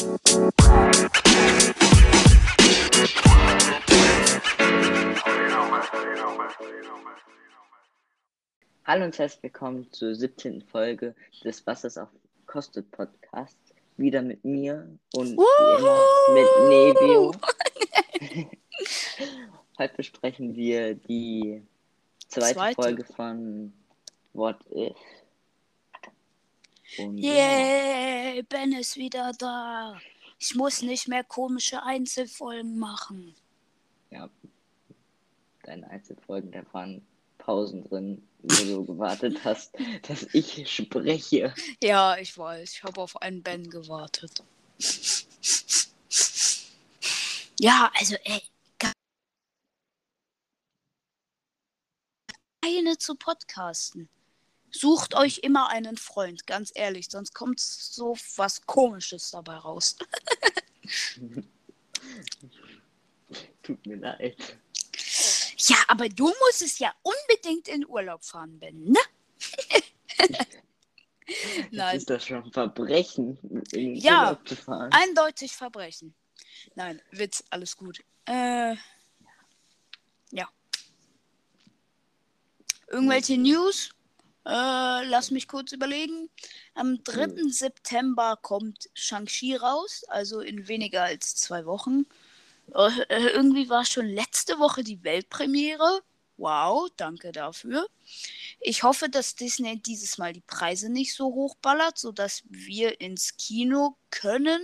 Hallo und herzlich willkommen zur 17. Folge des Was es auch kostet Podcasts. Wieder mit mir und wie immer mit Nebio. Heute besprechen wir die zweite, Zweite. Folge von What If. Und Yay, Ben ist wieder da. Ich muss nicht mehr komische Einzelfolgen machen. ja, deine Einzelfolgen, da waren Pausen drin, wo du gewartet hast, dass ich spreche. Ja, ich weiß. Ich habe auf einen Ben gewartet. Ja, also, ey. Keine zu podcasten. Sucht euch immer einen Freund, ganz ehrlich, sonst kommt so was Komisches dabei raus. Tut mir leid. Ja, aber du musstest ja unbedingt in Urlaub fahren, Ben, ne? Das Nein, ist doch schon Verbrechen, in Ja. Urlaub zu fahren. eindeutig Verbrechen. Nein, Witz, alles gut. Äh, ja. Irgendwelche News? Äh, lass mich kurz überlegen. Am 3. September kommt Shang-Chi raus, also in weniger als zwei Wochen. Äh, äh, irgendwie war schon letzte Woche die Weltpremiere. Wow, danke dafür. Ich hoffe, dass Disney dieses Mal die Preise nicht so hochballert, sodass wir ins Kino können.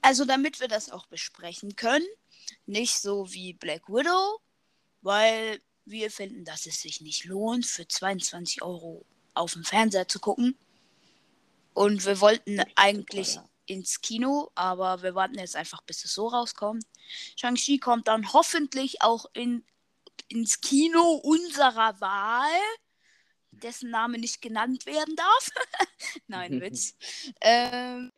Also damit wir das auch besprechen können. Nicht so wie Black Widow, weil wir finden, dass es sich nicht lohnt, für 22 Euro auf dem Fernseher zu gucken. Und wir wollten eigentlich ins Kino, aber wir warten jetzt einfach, bis es so rauskommt. Shang-Chi kommt dann hoffentlich auch in, ins Kino unserer Wahl, dessen Name nicht genannt werden darf. Nein, Witz. ähm,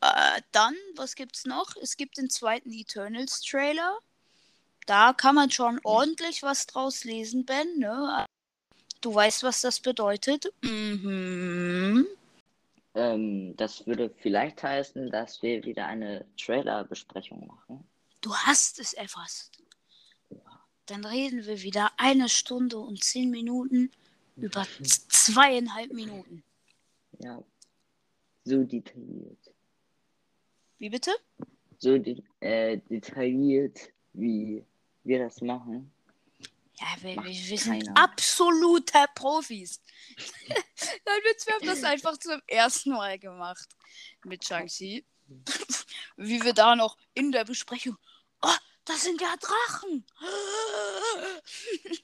äh, dann, was gibt's noch? Es gibt den zweiten Eternals Trailer. Da kann man schon ordentlich was draus lesen, Ben. Ne? Du weißt, was das bedeutet. Mhm. Ähm, das würde vielleicht heißen, dass wir wieder eine Trailer-Besprechung machen. Du hast es erfasst. Dann reden wir wieder eine Stunde und zehn Minuten über zweieinhalb Minuten. Ja, so detailliert. Wie bitte? So de äh, detailliert, wie wir das machen. Ja, wir, wir, wir sind keiner. absolute Profis. Nein, Witz, wir haben das einfach zum ersten Mal gemacht mit Shang-Chi. Wie wir da noch in der Besprechung. Oh, das sind ja Drachen.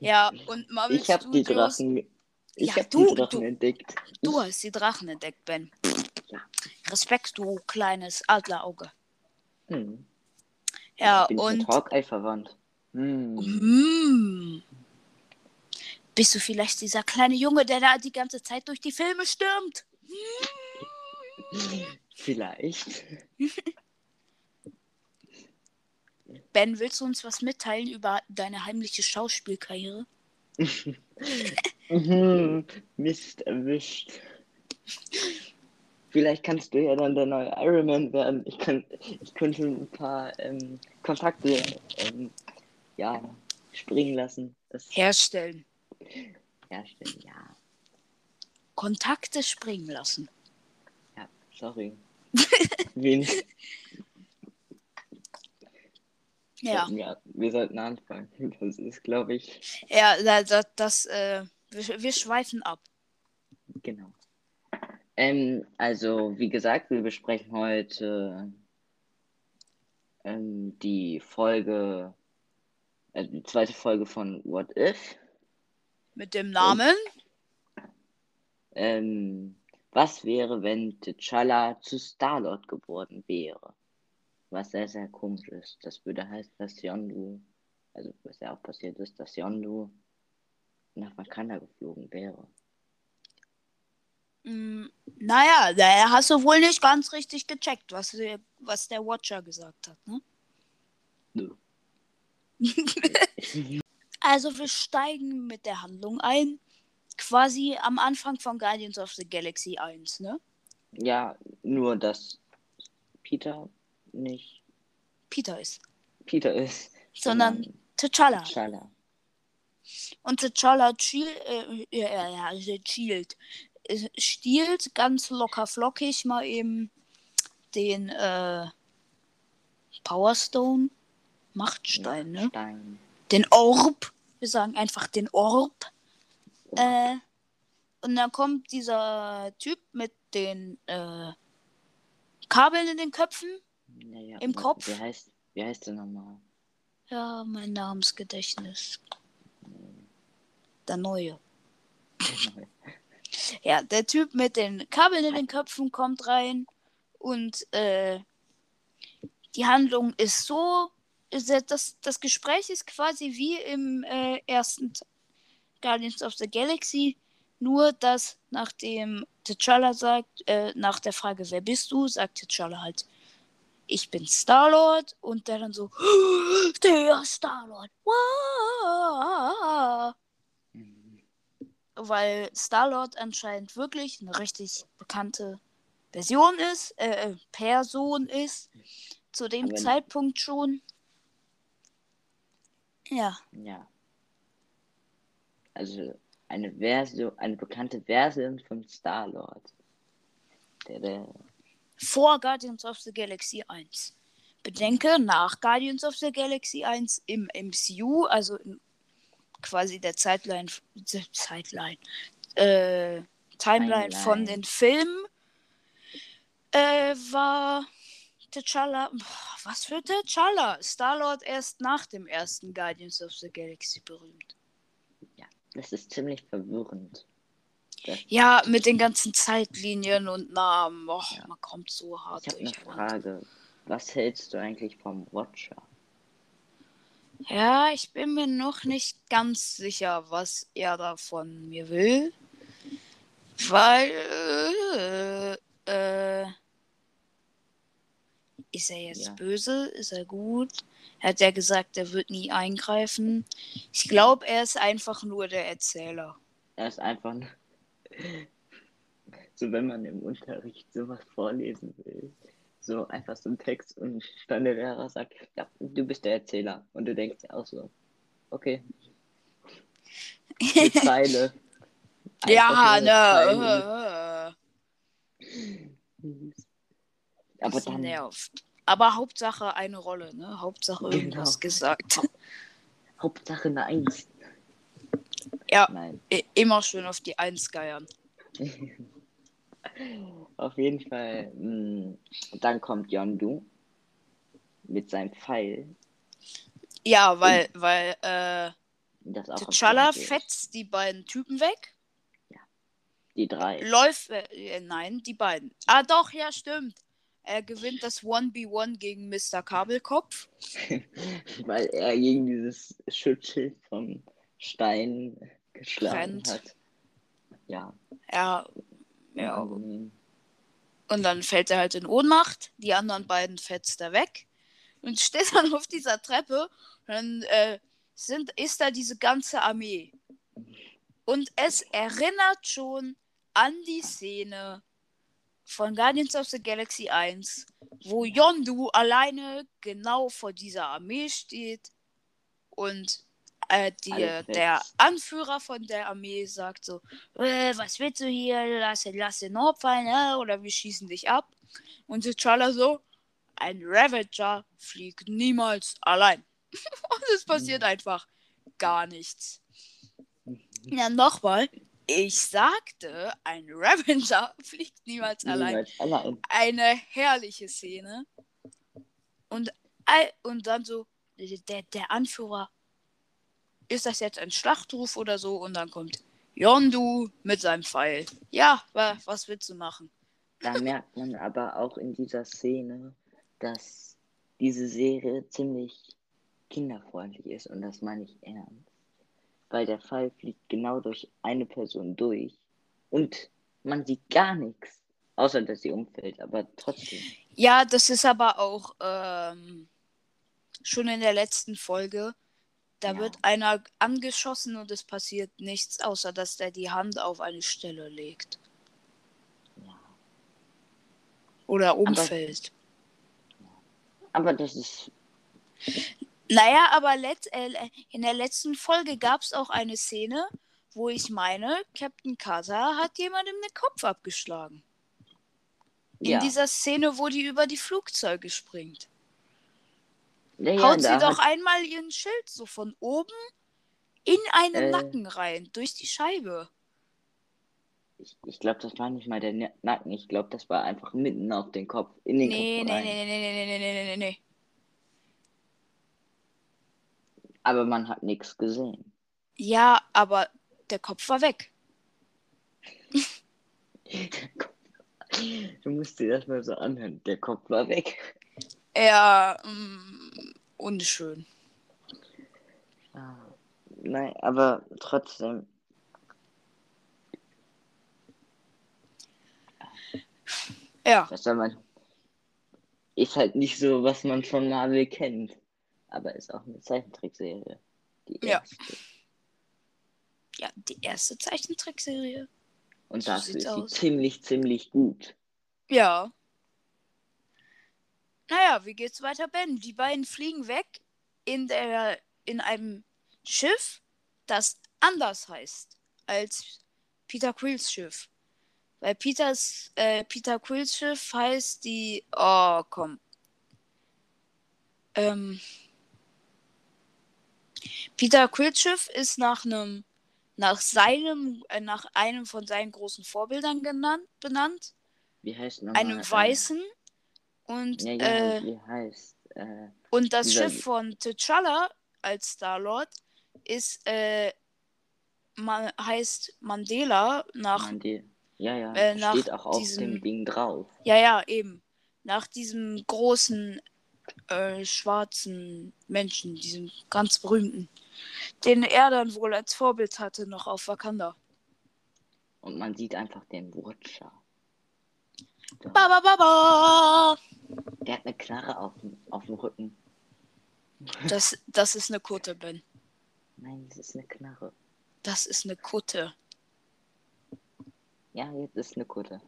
ja, und Marvel Ich habe die Drachen, ich Ja, habe du- die Drachen du- entdeckt. Du hast die Drachen entdeckt, Ben. Ja. Respekt, du kleines Adlerauge. Hm. Ja, Bin ich und. mit Hawkeye verwandt. Hm. Mm. Bist du vielleicht dieser kleine Junge, der da die ganze Zeit durch die Filme stürmt? Vielleicht. Ben, willst du uns was mitteilen über deine heimliche Schauspielkarriere? Mhm. Mist erwischt. Vielleicht kannst du ja dann der neue Iron Man werden. Ich, kann, ich könnte ein paar ähm, Kontakte ähm, ja, springen lassen. Das Herstellen. herstellen, ja. Kontakte springen lassen. Ja, sorry. Wen, Ja, sollten wir, sollten anfangen. Das ist, glaube ich, ja, da- da- das, äh, wir, wir schweifen ab. genau. Ähm, also, wie gesagt, wir besprechen heute ähm, die Folge, äh, die zweite Folge von What If. Mit dem Namen? Ähm, was wäre, wenn T'Challa zu Star-Lord geworden wäre? Was sehr, sehr komisch ist. Das würde heißen, dass Yondu, also was ja auch passiert ist, dass Yondu nach Wakanda geflogen wäre. Mm, naja, da hast du wohl nicht ganz richtig gecheckt, was, der- was der Watcher gesagt hat, ne? Nö. Also wir steigen mit der Handlung ein. quasi am Anfang von Guardians of the Galaxy 1, ne? Ja, nur dass Peter nicht Peter ist. Peter ist, Sondern T'Challa. T'Challa. Und T'Challa chiel, äh, ja, ja, ja, also chielt. Stiehlt ganz locker flockig mal eben den äh, Power Stone. Machtstein, ne? Stein. Den Orb. Wir sagen einfach den Orb. Äh, und dann kommt dieser Typ mit den äh, Kabeln in den Köpfen. Naja, im Kopf? Wie heißt, wie heißt der nochmal? Ja, mein Namensgedächtnis. Der neue. Ja, der Typ mit den Kabeln in den Köpfen kommt rein und äh, die Handlung ist so, das, das Gespräch ist quasi wie im äh, ersten Guardians of the Galaxy, nur dass nachdem T'Challa sagt, äh, nach der Frage, wer bist du, sagt T'Challa halt, ich bin Star-Lord und der dann so, der Star-Lord, wow weil Star-Lord anscheinend wirklich eine richtig bekannte Version ist, äh, äh, Person ist, zu dem Aber- Zeitpunkt schon. Ja, Ja. Also eine Version, eine bekannte Version von Star-Lord. Der, der, vor Guardians of the Galaxy 1. Bedenke, nach Guardians of the Galaxy 1 im MCU, also in quasi der Zeitline, Zeitline, äh, Timeline Timeline. von den Filmen, äh, war T'Challa, boah, was für T'Challa? Star-Lord erst nach dem ersten Guardians of the Galaxy berühmt. das ist ziemlich verwirrend. Das, Ja, mit den ganzen Zeitlinien und Namen, boah, Ja. man kommt so hart ich habe eine. Frage. Was hältst du eigentlich vom Watcher? Ja, ich bin mir noch nicht ganz sicher, was er da von mir will. Weil, äh, äh, ist er jetzt Ja. böse? Ist er gut? Er hat ja gesagt, er wird nie eingreifen. Ich glaube, er ist einfach nur der Erzähler. Er ist einfach nur- so, wenn man im Unterricht sowas vorlesen will. So einfach so ein Text und dann der Lehrer sagt, ja, du bist der Erzähler. Und du denkst auch so, okay, eine Zeile. ja, ne. Zeile. äh, Aber das dann, nervt. Aber Hauptsache eine Rolle, ne? Hauptsache irgendwas Genau. gesagt. Hauptsache eine Eins. Ja. Nein. I- Immer schön auf die Eins geiern. Auf jeden Fall. Mh, dann kommt Yondu mit seinem Pfeil. Ja, weil, weil, äh, Das auch auf T'Challa fetzt die beiden Typen weg. Die drei. Läuft, äh, äh, nein, die beiden. Ah, doch, ja, stimmt. Er gewinnt das 1v1 gegen Mr. Kabelkopf. Weil er gegen dieses Schutzschild vom Stein geschlagen Brennt. hat. Ja, Ja, ja. unangenehm. Und dann fällt er halt in Ohnmacht. Die anderen beiden fetzt er weg. Und steht dann auf dieser Treppe. Und dann äh, sind, ist da diese ganze Armee. Und es erinnert schon an die Szene von Guardians of the Galaxy 1, wo Yondu alleine genau vor dieser Armee steht und äh, die, Alle der. Anführer von der Armee sagt so, äh, was willst du hier, lass, lass den Nordfallen, äh, oder wir schießen dich ab. Und T'Challa so, ein Ravager fliegt niemals allein. und es passiert Mhm. einfach gar nichts. Ja, nochmal. Ich sagte, ein Ravager fliegt niemals allein. Niemals allein. Eine herrliche Szene. Und, und dann so, der, der Anführer, ist das jetzt ein Schlachtruf oder so? Und dann kommt Yondu mit seinem Pfeil. Ja, wa, was willst du machen? Da merkt man aber auch in dieser Szene, dass diese Serie ziemlich kinderfreundlich ist und das meine ich ernst. Weil der Fall fliegt genau durch eine Person durch und man sieht gar nichts, außer dass sie umfällt, aber trotzdem. Ja, das ist aber auch ähm, schon in der letzten Folge. Da Ja. wird einer angeschossen und es passiert nichts, außer dass der die Hand auf eine Stelle legt. Ja. Oder umfällt. Aber das ist. Naja, aber let, äh, in der letzten Folge gab es auch eine Szene, wo ich meine, Captain Carter hat jemandem den Kopf abgeschlagen. In Ja. dieser Szene, wo die über die Flugzeuge springt. Ja, Haut sie doch hat- einmal ihren Schild so von oben in einen Äh. Nacken rein, durch die Scheibe. Ich, ich glaube, das war nicht mal der Na- Nacken. Ich glaube, das war einfach mitten auf den Kopf. In den Nee, Kopf nee, rein. nee, nee, nee, nee, nee, nee, nee, nee. Aber man hat nichts gesehen. Ja, aber der Kopf war weg. Du musst dir das mal so anhören. Der Kopf war weg. Ja, mm, unschön. Nein, aber trotzdem. Ja, Was soll man. Ist halt nicht so, was man von Marvel kennt. Aber ist auch eine Zeichentrickserie. Die Ja. erste. ja, die erste Zeichentrickserie. Und So dafür ist sie aus. ziemlich, ziemlich gut. Ja. Naja, wie geht's weiter, Ben? Die beiden fliegen weg in der in einem Schiff, das anders heißt als Peter Quills Schiff. Weil Peters, äh, Peter Quills Schiff heißt die. Oh, komm. Ähm, Peter Quills Schiff ist nach einem nach seinem äh, nach einem von seinen großen Vorbildern genannt benannt Wie heißt nochmal? einem Weißen und, ja, ja, äh, wie heißt. Äh, und das Schiff von T'Challa als Star-Lord ist äh, man, heißt Mandela nach Mandel. Ja, ja, äh, nach steht auch auf diesem- dem Ding drauf. ja ja eben nach diesem großen äh, schwarzen Menschen diesem ganz berühmten den er dann wohl als Vorbild hatte noch auf Wakanda Und man sieht einfach den Watcher. Ba, ba, ba, ba. Der hat eine Knarre auf, dem- auf dem Rücken. das das ist eine Kutte Ben Nein, das ist eine Knarre. das ist eine Kutte Ja, jetzt ist eine Kutte.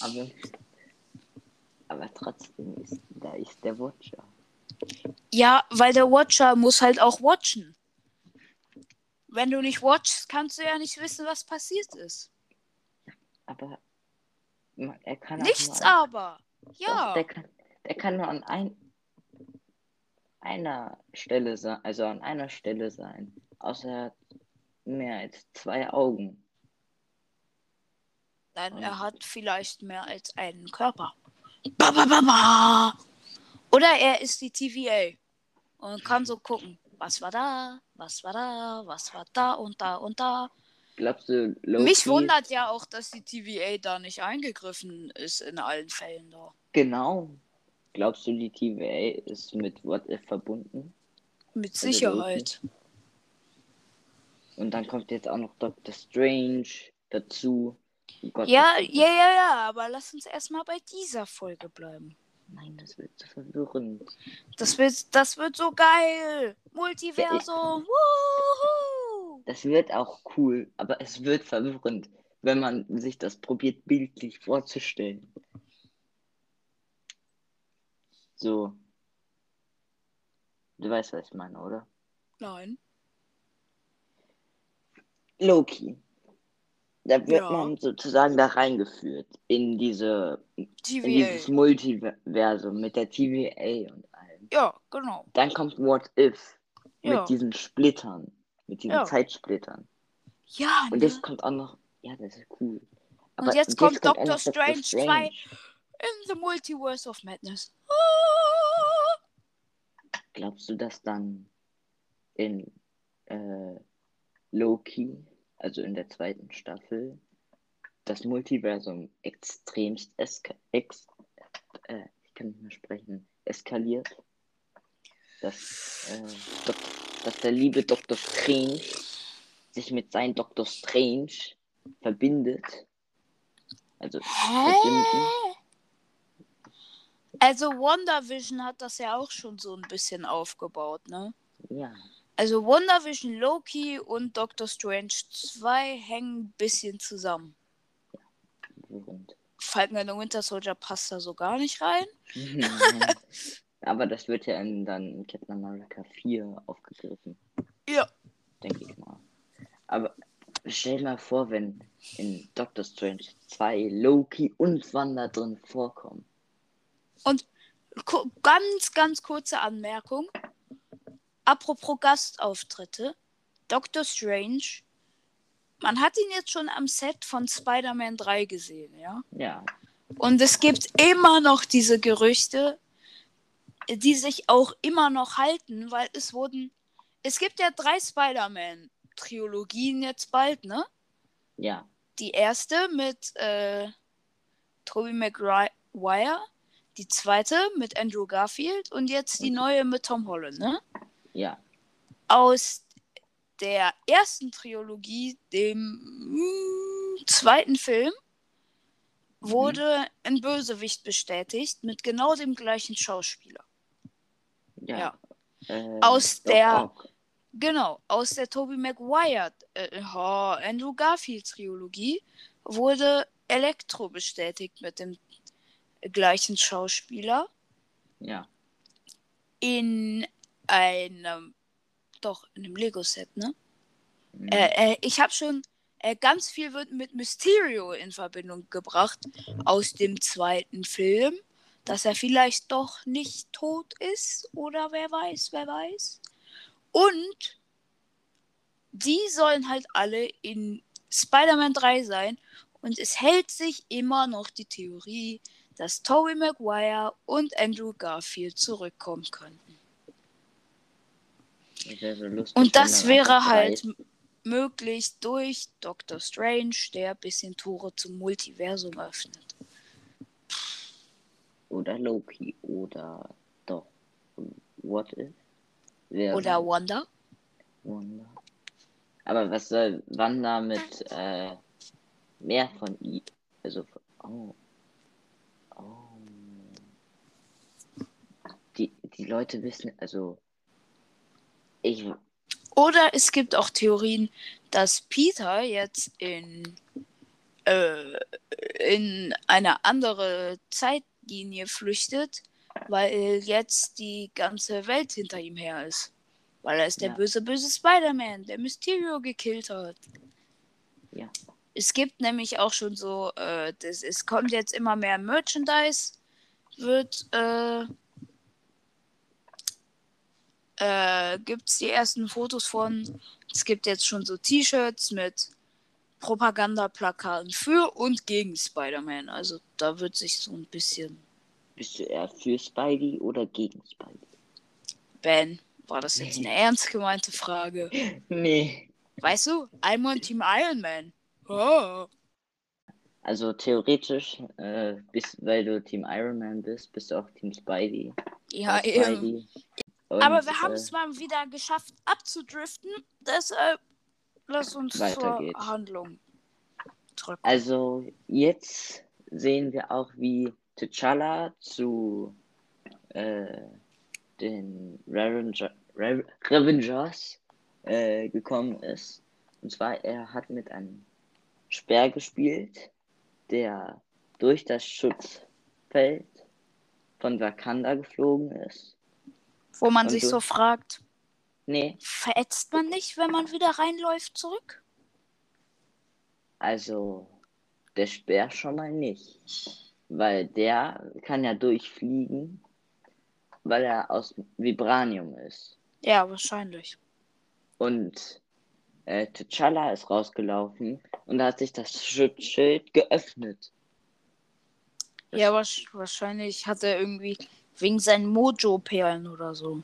Aber, aber trotzdem ist da ist der Watcher. Ja, weil der Watcher muss halt auch watchen. Wenn du nicht watchst, kannst du ja nicht wissen, was passiert ist. Aber er kann Nichts an, aber. Doch, Ja. der, kann, der kann nur an ein, einer Stelle sein, also an einer Stelle sein. Außer er hat mehr als zwei Augen. Nein, Und- er hat vielleicht mehr als einen Körper. Ba, ba, ba, ba. Oder er ist die TVA und kann so gucken, was war da, was war da, was war da und da und da. Glaubst du, Loki Mich wundert ja auch, dass die TVA da nicht eingegriffen ist in allen Fällen da. Genau. Glaubst du, die TVA ist mit What If verbunden? Mit Also Sicherheit. Und dann kommt jetzt auch noch Doctor Strange dazu. Oh Gott, Ja, ja, ja, ja, aber lass uns erstmal bei dieser Folge bleiben. Nein, das wird so verwirrend. Das wird, das wird so geil. Multiversum. Wuhu. Das wird auch cool, aber es wird verwirrend, wenn man sich das probiert, bildlich vorzustellen. So. Du weißt, was ich meine, oder? Nein. Loki. Da wird Ja. man sozusagen da reingeführt in diese in dieses. Multiversum mit der TVA und allem. Ja, genau. Dann kommt What If Ja. mit diesen Splittern, mit diesen Ja. Zeitsplittern. Ja, Und ne? jetzt kommt auch noch, ja, das ist cool. Und jetzt kommt Doctor noch Strange 2 in the Multiverse of Madness. Glaubst du, dass dann in äh, Loki, also in der zweiten Staffel, das Multiversum extremst eska ex äh, ich kann nicht mehr sprechen, eskaliert? Dass, äh, dass der liebe Dr. Strange sich mit seinem Dr. Strange verbindet. Also verbinden. Also WandaVision hat das ja auch schon so ein bisschen aufgebaut, ne? Ja. Also WandaVision, Loki und Doctor Strange 2 hängen ein bisschen zusammen. Und Falcon and the Winter Soldier passt da so gar nicht rein. Aber das wird ja in, dann in Captain America 4 aufgegriffen, Ja. denke ich mal. Aber stell dir mal vor, wenn in Doctor Strange 2 Loki und Wanda drin vorkommen. Ku- Ganz, ganz kurze Anmerkung. Apropos Gastauftritte. Doctor Strange. Man hat ihn jetzt schon am Set von Spider-Man 3 gesehen, ja? Ja, Und Und es gibt immer noch diese Gerüchte, die sich auch immer noch halten, weil es wurden. Es gibt ja drei Spider-Man-Trilogien jetzt bald, ne? ja, Die erste mit äh, Tobey Maguire, die zweite mit Andrew Garfield und jetzt die neue mit Tom Holland, ne? ja, Aus der ersten Trilogie, dem mm, zweiten Film, wurde ein Bösewicht bestätigt mit genau dem gleichen Schauspieler. Ja. Äh, Aus Doc der- Ock. Genau, aus der Tobey Maguire, äh, Andrew Garfield Trilogie wurde Elektro bestätigt mit dem gleichen Schauspieler Ja, in einem, doch, in einem Lego-Set, ne? mhm. Äh, äh, ich habe schon äh, ganz viel wird mit Mysterio in Verbindung gebracht aus dem zweiten Film, dass er vielleicht doch nicht tot ist oder wer weiß, wer weiß. Und die sollen halt alle in Spider-Man 3 sein und es hält sich immer noch die Theorie, dass Tobey Maguire und Andrew Garfield zurückkommen könnten. Das so lustig, Und das wäre halt möglich durch Doctor Strange, der ein bisschen Tore zum Multiversum öffnet. Oder Loki oder doch. What if? Wäre Oder Wanda. Wanda. Aber was soll Wanda mit äh, mehr von ihm? Also, oh. Oh. Die, die Leute wissen, also. Ich. Oder es gibt auch Theorien, dass Peter jetzt in, äh, in eine andere Zeitlinie flüchtet, weil jetzt die ganze Welt hinter ihm her ist. Weil er ist der Ja. böse, böse Spider-Man, der Mysterio gekillt hat. Ja. Es gibt nämlich auch schon so, äh, das, es kommt jetzt immer mehr Merchandise, wird, äh, äh, gibt es die ersten Fotos von. Es gibt jetzt schon so T-Shirts mit Propagandaplakaten für und gegen Spider-Man. Also da wird sich so ein bisschen. Bist du eher für Spidey oder gegen Spidey? Ben, war das jetzt eine ernst gemeinte Frage? Nee. Weißt du, on Team Iron Man. Oh. Also theoretisch, äh, bist, weil du Team Iron Man bist, bist du auch Team Spidey. Ja, Äh, eben. Spidey. Und, Aber wir haben äh, es mal wieder geschafft abzudriften. Deshalb lass uns Weiter zur geht's. Handlung drücken. Also jetzt sehen wir auch, wie T'Challa zu äh, den Revenger, Re Revengers äh, gekommen ist. Und zwar, er hat mit einem Speer gespielt, der durch das Schutzfeld von Wakanda geflogen ist. Wo man und sich so fragt, Nee, verätzt man nicht, wenn man wieder reinläuft zurück? also der Speer schon mal nicht. Weil der kann ja durchfliegen, weil er aus Vibranium ist. Ja, wahrscheinlich. Und äh, T'Challa ist rausgelaufen und da hat sich das Schutzschild geöffnet. Ja, wahrscheinlich hat er irgendwie wegen seinen Mojo-Perlen oder so.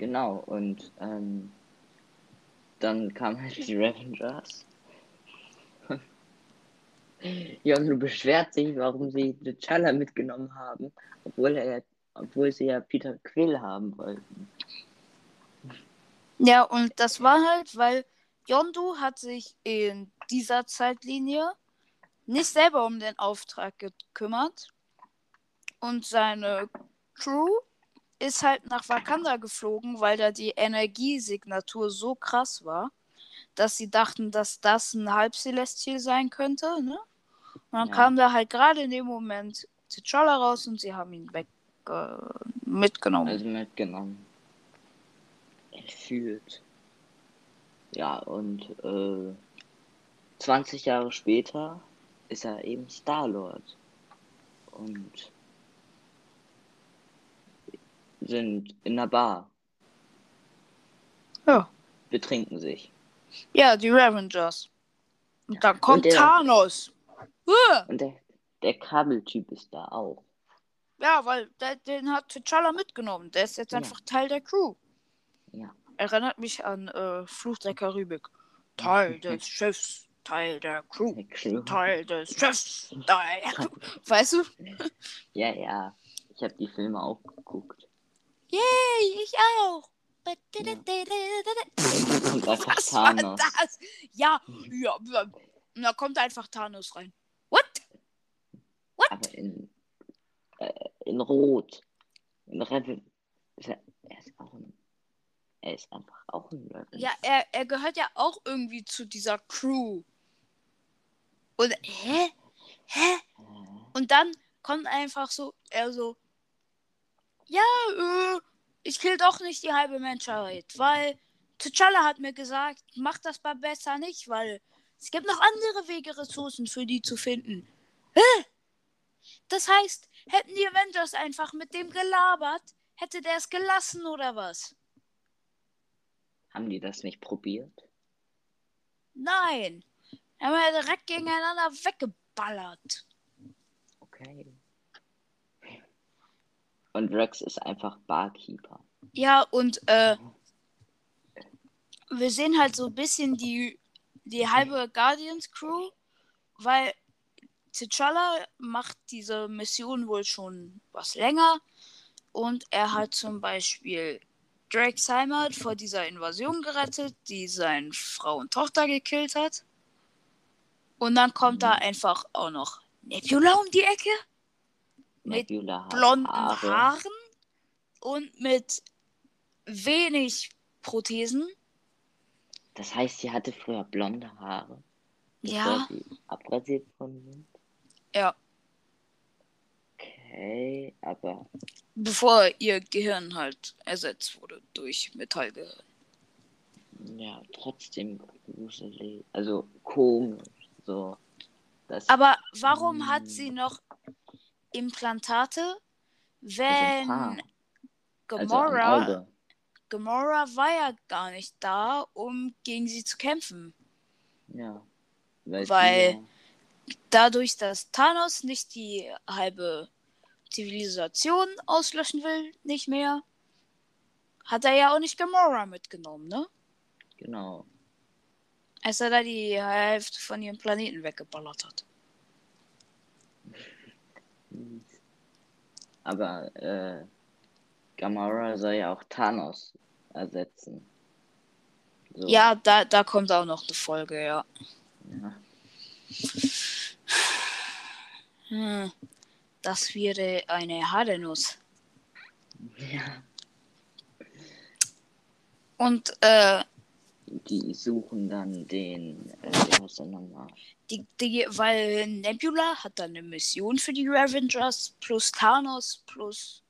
Genau, und ähm, dann kamen halt die Revengers. du beschwert sich, warum sie T'Challa mitgenommen haben, obwohl er obwohl sie ja Peter Quill haben wollten. Ja, und das war halt, weil Yondu hat sich in dieser Zeitlinie nicht selber um den Auftrag gekümmert. und seine Crew ist halt nach Wakanda geflogen, weil da die Energiesignatur so krass war, dass sie dachten, dass das ein Halbcelestial sein könnte, ne? Und dann Ja. kam da halt gerade in dem Moment T'Challa raus und sie haben ihn weg äh, mitgenommen. Also mitgenommen. Entführt. Ja, und äh, 20 Jahre später ist er eben Star-Lord. Und sind in einer Bar, ja. betrinken sich. ja, die Ravengers. Und dann kommt der- Thanos. Und der, der Kabeltyp ist da auch. Ja, weil der, den hat T'Challa mitgenommen. Der ist jetzt Ja. einfach Teil der Crew. Ja. Erinnert mich an äh, Fluch der Karibik. Teil des Schiffs, Teil der Crew, Der Crew. Teil des Schiffs, Teil der Crew. Weißt du? Ja, ja. Ich habe die Filme auch geguckt. Yay, ich auch. Was war das? Ja, ja. ja. Und da kommt einfach Thanos rein. What? Aber in, äh, in Rot. In. Ist er, ist auch ein. Er ist einfach auch ein Rebel. Ja, er, er gehört ja auch irgendwie zu dieser Crew. Und hä? Hä? Äh, Und dann kommt einfach so, er so, ja, äh, ich kill doch nicht die halbe Menschheit, weil T'Challa hat mir gesagt, mach das mal besser nicht, weil es gibt noch andere Wege, Ressourcen für die zu finden. Hä? Das heißt, hätten die Avengers einfach mit dem gelabert, hätte der es gelassen oder was? Haben die das nicht probiert? Nein. Haben wir direkt gegeneinander weggeballert. Okay. Und Rex ist einfach Barkeeper. Ja, und äh, wir sehen halt so ein bisschen die, die halbe Guardians Crew, weil T'Challa macht diese Mission wohl schon was länger und er hat zum Beispiel Drake Heimat vor dieser Invasion gerettet, die seine Frau und Tochter gekillt hat. Und dann kommt da einfach auch noch Nebula um die Ecke Mit blonden Haare. Haaren und mit wenig Prothesen. Das heißt, sie hatte früher blonde Haare. Ja, sie abrasiert worden sind. ja. Okay, aber Bevor ihr Gehirn halt ersetzt wurde durch Metallgehirn. ja, trotzdem gruselig. Also komisch. So. Das Aber warum hat Hm. sie noch Implantate, wenn. Also am Gamora, Auge. Gamora war ja gar nicht da, um gegen sie zu kämpfen? Ja. Weil, Weil- sie Dadurch, dass Thanos nicht die halbe Zivilisation auslöschen will, nicht mehr, hat er ja auch nicht Gamora mitgenommen, ne? genau. Als er da die Hälfte von ihrem Planeten weggeballert hat. Aber äh, Gamora soll ja auch Thanos ersetzen. So, Ja, da, da kommt auch noch eine Folge, ja. ja. Hm. Das wäre eine Hadenuss. Ja. Und äh, Die suchen dann den, äh, wie heißt der nochmal? die, die, weil Nebula hat dann eine Mission für die Avengers plus Thanos plus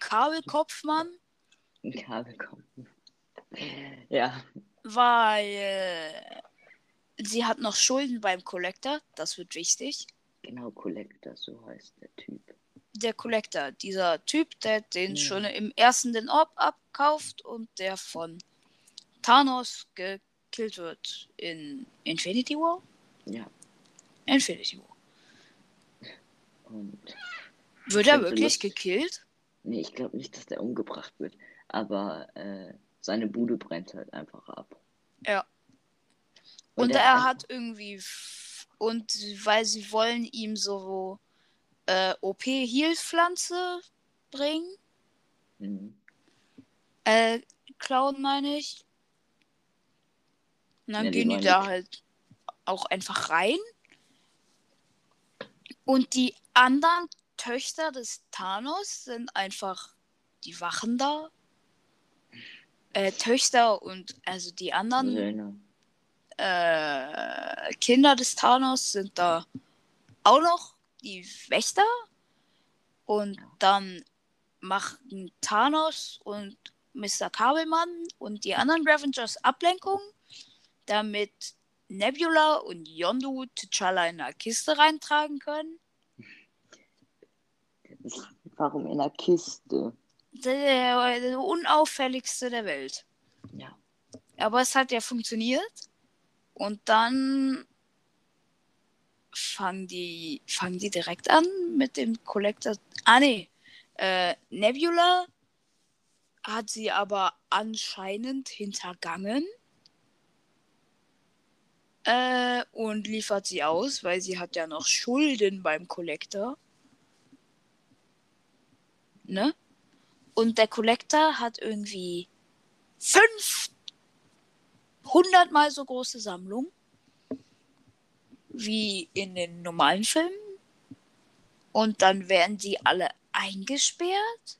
Kabelkopfmann, Ein Kabel kommt. Ja, weil äh, sie hat noch Schulden beim Collector, das wird wichtig. genau, Collector, so heißt der Typ. Der Collector, dieser Typ, der den Ja. schon im ersten den Orb abkauft und der von Thanos gekillt wird in Infinity War? Ja, Infinity War. und Wird er wirklich lustig. gekillt? nee, ich glaube nicht, dass der umgebracht wird, aber äh, seine Bude brennt halt einfach ab. Ja. Und, er er hat irgendwie. Und weil sie wollen ihm so äh, OP-Heal-Pflanze bringen. Mhm. Äh, klauen meine ich. Und dann Ja, die gehen die wollen da die- halt auch einfach rein. Und die anderen Töchter des Thanos sind einfach die Wachen da. Äh, Töchter und also die anderen Söhne. äh, Kinder des Thanos sind da auch noch die Wächter. Und dann machen Thanos und Mr. Kabelmann und die anderen Ravengers Ablenkung, damit Nebula und Yondu T'Challa in eine Kiste reintragen können. Warum in der Kiste? Der, der unauffälligste der Welt. Ja. Aber es hat ja funktioniert. Und dann fangen die, fangen die direkt an mit dem Collector. Ah, nee. Äh, Nebula hat sie aber anscheinend hintergangen. Äh, und liefert sie aus, weil sie hat ja noch Schulden beim Collector. Ne? Und der Collector hat irgendwie 500 mal so große Sammlung wie in den normalen Filmen. Und dann werden die alle eingesperrt.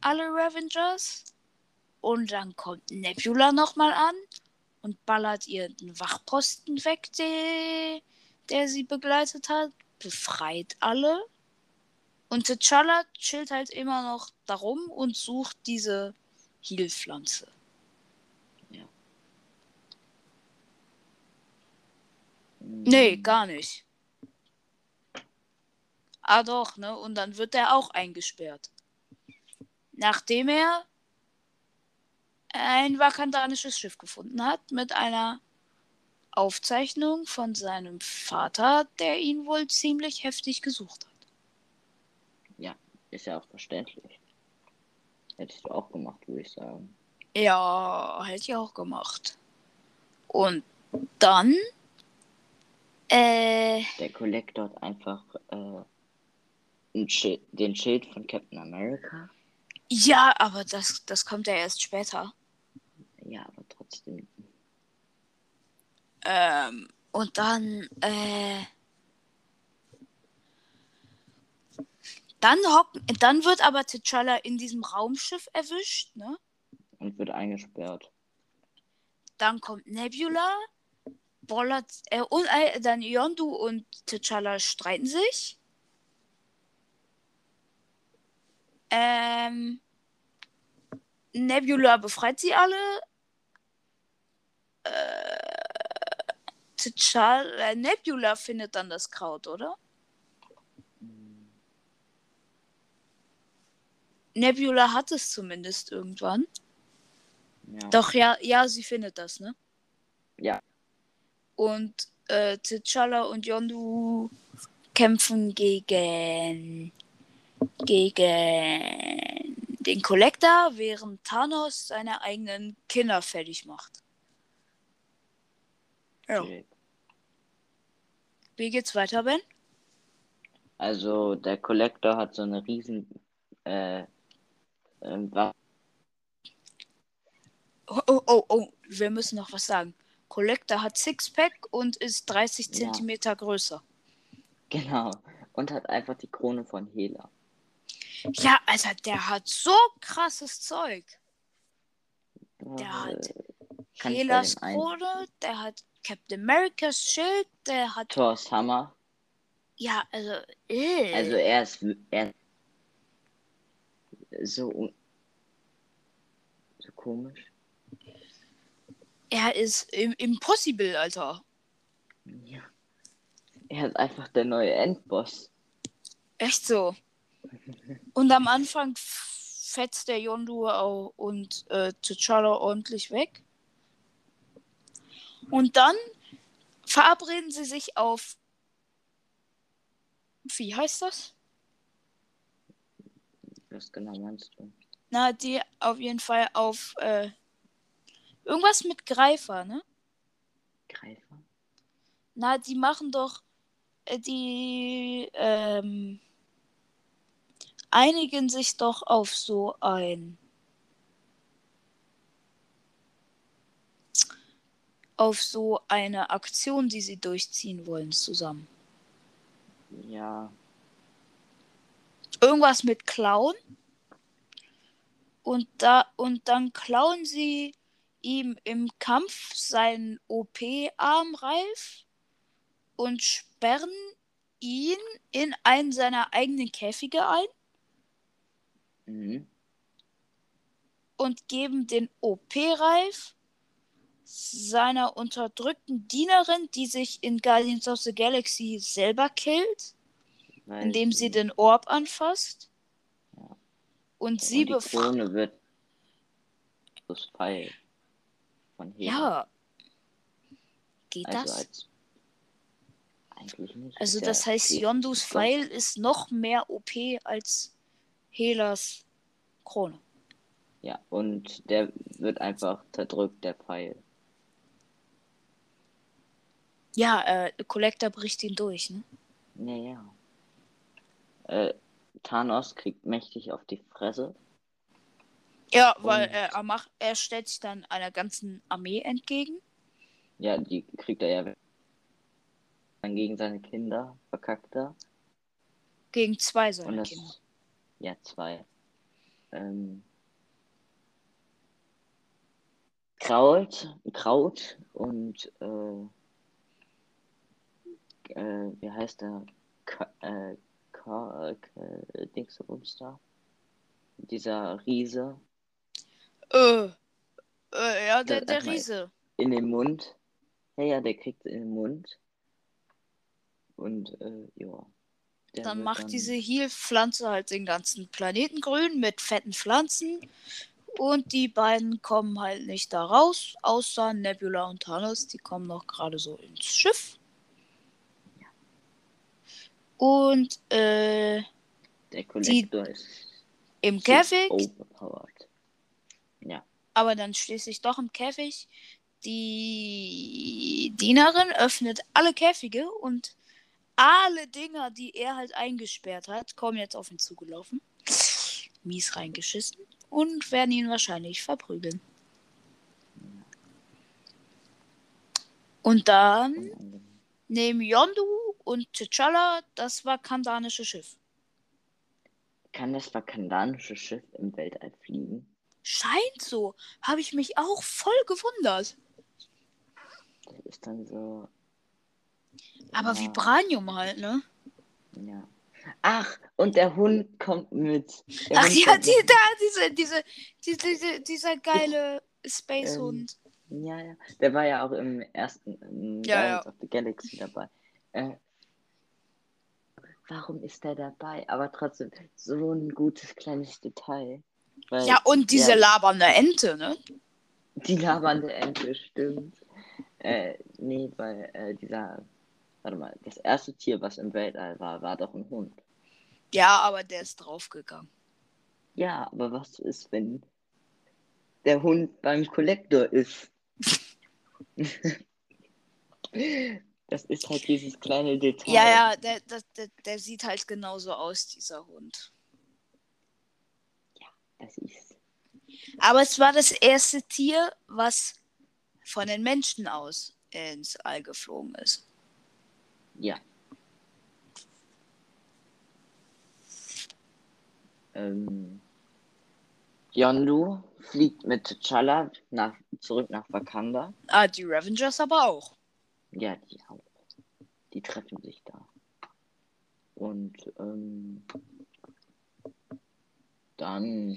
Alle Ravengers. Und dann kommt Nebula nochmal an und ballert ihren Wachposten weg, der, der sie begleitet hat. Befreit alle. Und T'Challa chillt halt immer noch darum und sucht diese Heilpflanze. Nee, gar nicht. Ah doch, ne? Und dann wird er auch eingesperrt. Nachdem er ein vakandanisches Schiff gefunden hat mit einer Aufzeichnung von seinem Vater, der ihn wohl ziemlich heftig gesucht hat. Ja, ist ja auch verständlich. Hättest du auch gemacht, würde ich sagen. Ja, hätte ich auch gemacht. Und dann äh, Der Collector hat einfach äh, Schild, den Schild von Captain America. ja, aber das, das kommt ja erst später. Ja, aber trotzdem. Ähm, und dann, äh, dann hocken, dann wird aber T'Challa in diesem Raumschiff erwischt, ne? Und wird eingesperrt. Dann kommt Nebula, bollert, äh, und äh, dann Yondu und T'Challa streiten sich. Ähm, Nebula befreit sie alle. Äh, T'Challa, äh, Nebula findet dann das Kraut, oder? Nebula hat es zumindest irgendwann. Ja. Doch, ja, ja, sie findet das, ne? Ja. Und äh, T'Challa und Yondu kämpfen gegen gegen den Collector, während Thanos seine eigenen Kinder fertig macht. Ja. Wie geht's weiter, Ben? Also der Collector hat so eine riesen äh, ähm, Oh, oh, oh, oh, wir müssen noch was sagen. Collector hat Sixpack und ist 30 Ja. Zentimeter größer. genau und hat einfach die Krone von Hela. Ja, Alter, der hat so krasses Zeug. Der hat Äh, bei Helas Krone, der hat Captain Americas Schild, der hat. Thor's Hammer. Ja, also. Äh. Also er ist er so so komisch. er ist im Impossible, Alter. Ja. Er ist einfach der neue Endboss. Echt so. Und am Anfang fetzt der Yondu auch und äh, T'Challa ordentlich weg. Und dann verabreden sie sich auf. Wie heißt das? Was genau meinst du? Na, die auf jeden Fall auf. Äh, irgendwas mit Greifer, ne? Greifer? Na, die machen doch. Äh, die. Ähm, einigen sich doch auf so ein. Auf so eine Aktion, die sie durchziehen wollen, zusammen. Ja. irgendwas mit klauen. Und da und dann klauen sie ihm im Kampf seinen OP-Armreif und sperren ihn in einen seiner eigenen Käfige ein. Mhm. Und geben den OP-Reif seiner unterdrückten Dienerin, die sich in Guardians of the Galaxy selber killt, Weil indem sie die- den Orb anfasst. Ja. Und sie und die befreit. Krone wird das Pfeil von Hera. Ja. Geht also das? als eigentlich nicht. Also das ja heißt, Yondus. Pfeil ist noch mehr OP als Helas Krone. Ja, und der wird einfach zerdrückt, der Pfeil. Ja, äh, Collector bricht ihn durch, ne? Naja. Äh, Thanos kriegt mächtig auf die Fresse. Ja, weil äh, er, macht, er stellt sich dann einer ganzen Armee entgegen. Ja, die kriegt er ja dann gegen seine Kinder, verkackt er. Gegen zwei seiner das. Kinder. Ja, zwei. Ähm, Kraut, Kraut und äh, äh, wie heißt der? Ka äh, Ka äh, Dingsbums da? Dieser Riese Äh, äh, ja, der, der Riese. in den Mund. Ja, ja, der kriegt in den Mund. Und äh, ja. Dann macht diese Heal-Pflanze halt den ganzen Planeten grün mit fetten Pflanzen. Und die beiden kommen halt nicht da raus, außer Nebula und Thanos. Die kommen noch gerade so ins Schiff. Und äh, Der Kollektor ist im Käfig, overpowered. Ja. aber dann schließlich doch im Käfig. Die Dienerin öffnet alle Käfige und alle Dinger, die er halt eingesperrt hat, kommen jetzt auf ihn zugelaufen. Mies reingeschissen und werden ihn wahrscheinlich verprügeln. Und dann nehmen Yondu und T'Challa das wakandanische Schiff. Kann das vakandanische Schiff im Weltall fliegen? Scheint so. Habe ich mich auch voll gewundert. Das ist dann so. Aber ja, Vibranium halt, ne? Ja. Ach, und der Hund kommt mit. Der Ach Hund ja, die, mit. da, diese, diese, diese, diese, dieser geile Space-Hund. Ja, ja. Der war ja auch im ersten im Ja, Guardians ja. of the Galaxy dabei. Äh, warum ist der dabei? Aber trotzdem, so ein gutes kleines Detail. Weil, Ja, und diese ja, labernde Ente, ne? Die labernde Ente, stimmt. Äh, nee, weil äh, dieser. Warte mal, das erste Tier, was im Weltall war, war doch ein Hund. Ja, aber der ist draufgegangen. Ja, aber was ist, wenn der Hund beim Kollektor ist? das ist halt dieses kleine Detail. Ja, ja, der, der, der, sieht halt genauso aus, dieser Hund. Das ist. Aber es war das erste Tier, was von den Menschen aus ins All geflogen ist. Ja. Ähm, Yondu fliegt mit T'Challa nach, zurück nach Wakanda. Ah, die Revengers aber auch. Ja, die auch. Die treffen sich da. Und ähm, dann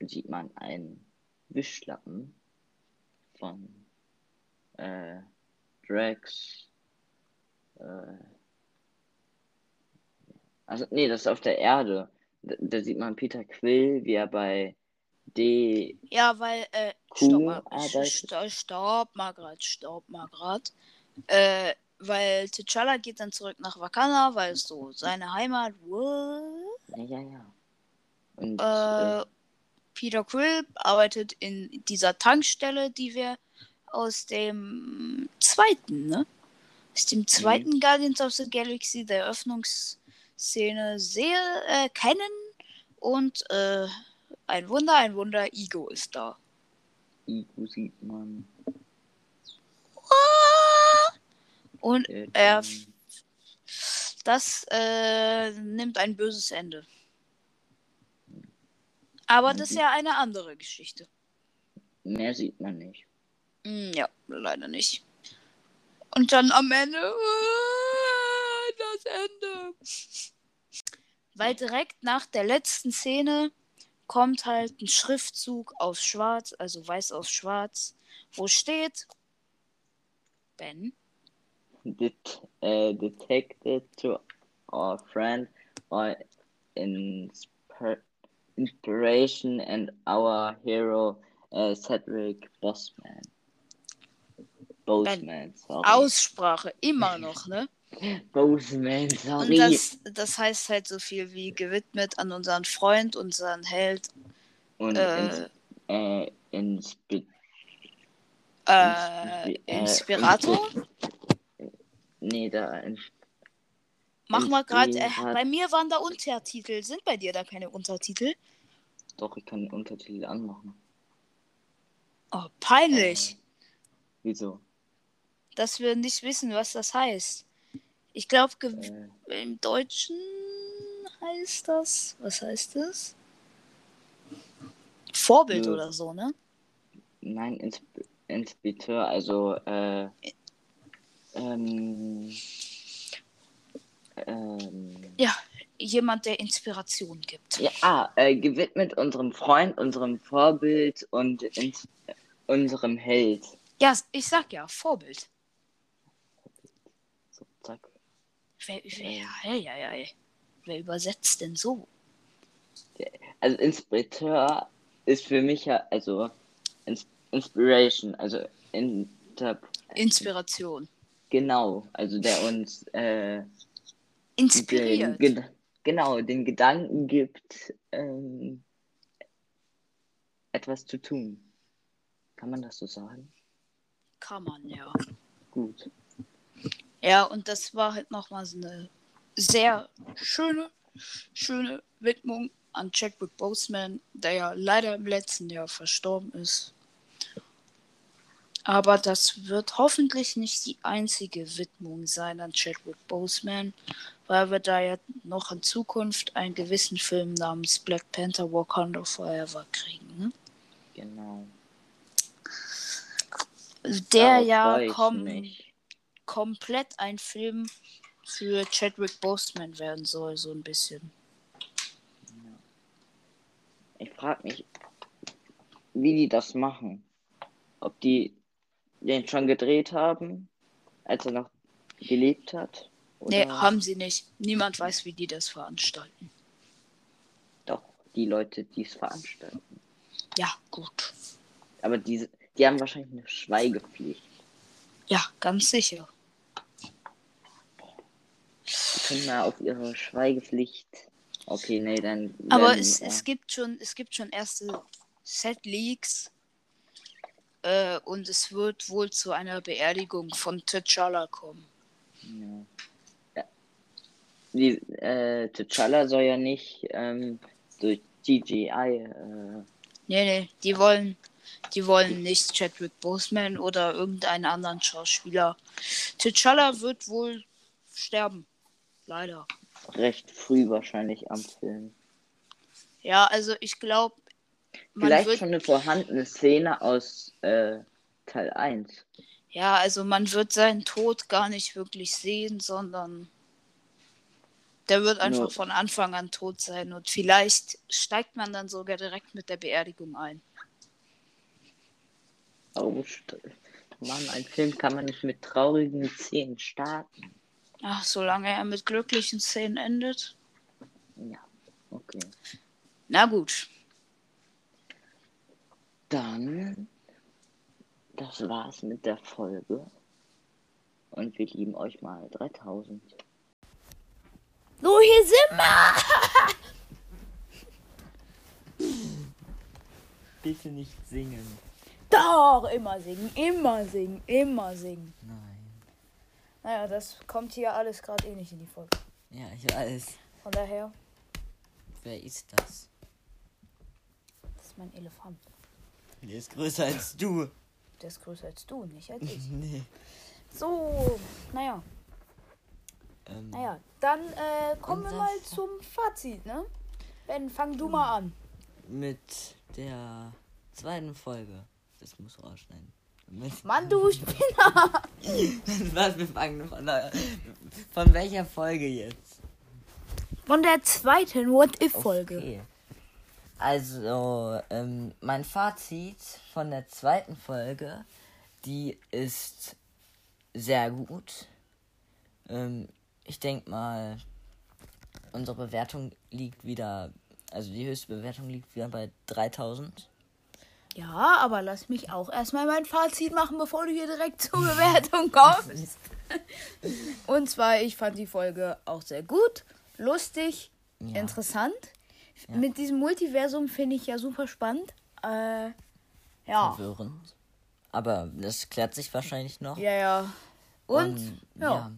sieht man einen Wischlappen von äh, Drax. Äh, also, nee, das ist auf der Erde. Da, da sieht man Peter Quill, wie er bei D. Ja, weil, äh, stopp mal, arbeitet. st stopp mal grad, stopp mal grad. Äh, weil T'Challa geht dann zurück nach Wakanda, weil es so seine Heimat. What? Ja, ja, ja. Und Äh, äh, Peter Quill arbeitet in dieser Tankstelle, die wir aus dem zweiten, ne? Aus dem zweiten Guardians of the Galaxy, der Eröffnungsszene, sehr äh, kennen. Und äh, ein Wunder, ein Wunder, Ego ist da. Igu sieht man. Und Äh, er das äh, nimmt ein böses Ende. Aber das ist ja eine andere Geschichte. Mehr sieht man nicht. Hm, Ja, leider nicht. Und dann am Ende äh, das Ende. Weil direkt nach der letzten Szene kommt halt ein Schriftzug aus Schwarz, also weiß aus Schwarz, wo steht Ben. Det uh, detected to our friend by inspir inspiration and our hero uh, Cedric Bossman. Boseman, sorry. Aussprache immer noch, ne? Boseman, Und sorry. das, das heißt halt so viel wie gewidmet an unseren Freund, unseren Held, Und äh, ins, äh, inspi äh, Inspi- äh, Inspirator. nee, da ins Mach mal gerade. Äh, bei mir waren da Untertitel. Sind bei dir da keine Untertitel? doch, ich kann Untertitel anmachen. Oh, peinlich, Wieso? dass wir nicht wissen, was das heißt. Ich glaube, Äh, im Deutschen heißt das. Was heißt das? Vorbild Nö. oder so, ne? Nein, Insp Inspiteur, also äh, ähm, ähm, Ja, jemand, der Inspiration gibt. ja, ah, äh, gewidmet unserem Freund, unserem Vorbild und unserem Held. Ja, ich sag ja, Vorbild. So, zack. Wer, wer, ja, ja, ja. Wer übersetzt denn so? Also Inspirateur ist für mich ja, also Ins Inspiration, also Inter Inspiration. genau, also der uns äh, Inspiriert. Den, genau, den Gedanken gibt, ähm, etwas zu tun. Kann man das so sagen? Kann man, ja. Gut. Ja, und das war halt nochmal so eine sehr schöne, schöne Widmung an Chadwick Boseman, der ja leider im letzten Jahr verstorben ist. Aber das wird hoffentlich nicht die einzige Widmung sein an Chadwick Boseman, weil wir da ja noch in Zukunft einen gewissen Film namens Black Panther Wakanda Forever kriegen. Ne? Genau. Der ja kommt. Komplett ein Film für Chadwick Boseman werden soll, so ein bisschen. Ich frage mich, wie die das machen. Ob die den schon gedreht haben, als er noch gelebt hat. Nee, Oder haben sie nicht. Niemand weiß, wie die das veranstalten. doch die Leute, die es veranstalten. Ja, gut. Aber diese, die haben wahrscheinlich eine Schweigepflicht. Ja, ganz sicher. Mal auf ihre Schweigepflicht. Okay, nee, dann. Aber werden, es, äh, es gibt schon, es gibt schon erste Set-Leaks. Äh, und es wird wohl zu einer Beerdigung von T'Challa kommen. Ja. Ja. Die, äh, T'Challa soll ja nicht ähm, durch CGI. Äh, Nee, nee, die wollen, die wollen nicht Chadwick Boseman oder irgendeinen anderen Schauspieler. T'Challa wird wohl sterben. Leider. recht früh wahrscheinlich am Film. Ja, also ich glaube, man Vielleicht wird, schon eine vorhandene Szene aus äh, Teil 1. ja, also man wird seinen Tod gar nicht wirklich sehen, sondern der wird einfach Nur- von Anfang an tot sein und vielleicht steigt man dann sogar direkt mit der Beerdigung ein. Oh, Mann, ein Film kann man nicht mit traurigen Szenen starten. Ach, solange er mit glücklichen Szenen endet. Ja, okay. Na gut. Dann, das war's mit der Folge. Und wir lieben euch mal 3000. So, hier sind wir! Bitte nicht singen. Doch, immer singen, immer singen, immer singen. Nein. Naja, das kommt hier alles gerade eh nicht in die Folge. Ja, ich weiß. Von daher, Wer ist das? das ist mein Elefant. Der ist größer als du. Der ist größer als du, nicht als ich. Nee. So, naja. Ähm, Naja, dann äh, kommen wir mal zum Fazit, ne? Ben, fang du mal an. Mit der zweiten Folge. Das muss rausschneiden. Mann, du Spinner! was, wir fangen von, der, von welcher Folge jetzt? Von der zweiten What-If-Folge. Okay. Also, ähm, mein Fazit von der zweiten Folge, die ist sehr gut. Ähm, ich denke mal, unsere Bewertung liegt wieder, also die höchste Bewertung liegt wieder bei 3000. Ja, aber lass mich auch erstmal mein Fazit machen, bevor du hier direkt zur Bewertung kommst. Und zwar, ich fand die Folge auch sehr gut, lustig, Ja. interessant. Mit diesem Multiversum finde ich ja super spannend. Äh, ja. Verwirrend. Aber das klärt sich wahrscheinlich noch. Ja, ja. Und, ja. ja.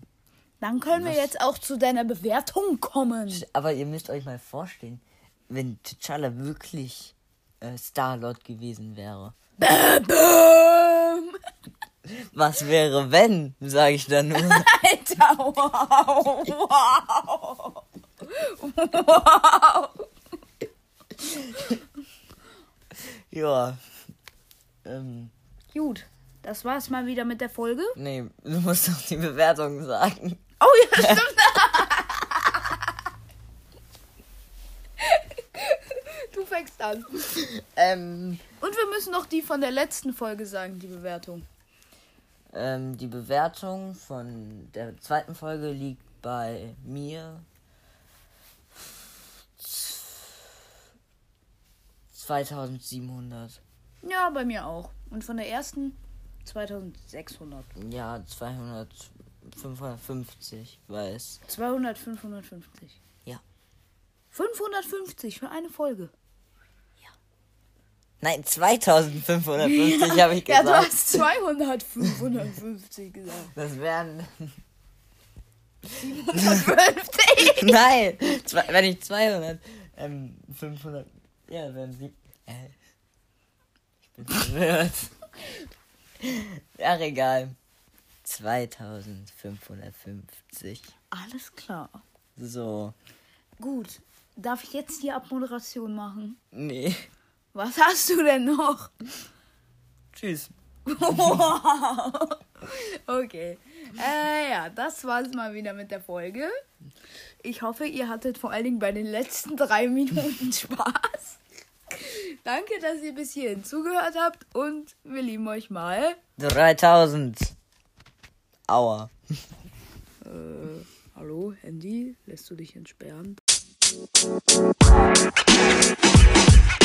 dann können wir Was- jetzt auch zu deiner Bewertung kommen. Aber ihr müsst euch mal vorstellen, wenn T'Challa wirklich äh, Star-Lord gewesen wäre. Bäm! Was wäre, wenn, sage ich dann nur. Alter, wow, wow. Wow. ja. Ähm, Gut, das war's mal wieder mit der Folge. nee, du musst doch die Bewertung sagen. Oh ja, stimmt. du fängst an. Ähm, Und wir müssen noch die von der letzten Folge sagen, die Bewertung. ähm, die Bewertung von der zweiten Folge liegt bei mir 2700. Ja, bei mir auch. Und von der ersten 2600. Ja, 200, 550, weil es 200, 550. Ja. 550 für eine Folge. Nein, 2550 habe ich Ja, gesagt. du hast 200, 550 gesagt. Das wären. 50. Nein! Zwei, wenn ich 200. Ähm, 500. Ja, wären sie. Äh, ich bin verwirrt. Ach, egal. 2550. Alles klar. So. Gut. Darf ich jetzt die Abmoderation machen? Nee. Was hast du denn noch? Tschüss. okay. Äh, ja, das war's mal wieder mit der Folge. Ich hoffe, ihr hattet vor allen Dingen bei den letzten drei Minuten Spaß. Danke, dass ihr bis hierhin zugehört habt und wir lieben euch mal. 3000. Aua. Äh, hallo, Handy, lässt du dich entsperren?